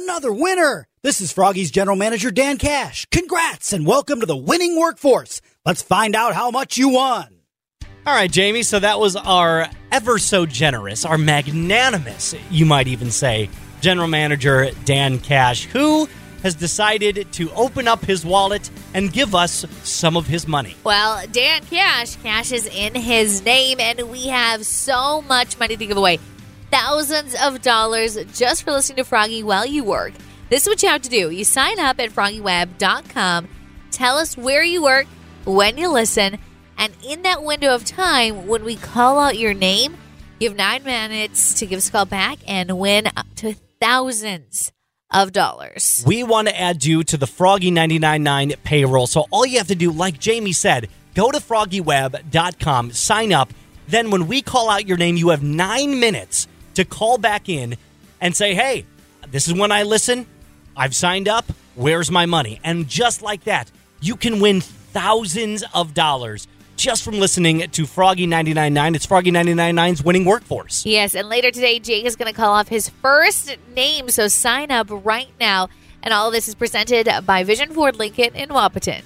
Another winner! This is Froggy's general manager, Dan Cash. Congrats and welcome to the winning workforce. Let's find out how much you won. All right, Jamie. So that was our ever so generous, our magnanimous, you might even say, general manager, Dan Cash, who has decided to open up his wallet and give us some of his money. Well, Dan Cash, Cash is in his name, and we have so much money to give away. Thousands of dollars just for listening to Froggy while you work. This is what you have to do. You sign up at froggyweb.com, tell us where you work, when you listen, and in that window of time, when we call out your name, you have nine minutes to give us a call back and win up to thousands of dollars. We want to add you to the Froggy 999 payroll. So all you have to do, like Jamie said, go to froggyweb.com, sign up. Then when we call out your name, you have nine minutes to call back in and say, hey, this is when I listen. I've signed up. Where's my money? And just like that, you can win thousands of dollars just from listening to Froggy 999. It's Froggy 999's winning workforce. Yes, and later today, Jake is going to call off his first name, so sign up right now. And all of this is presented by Vision Ford Lincoln in Wahpeton.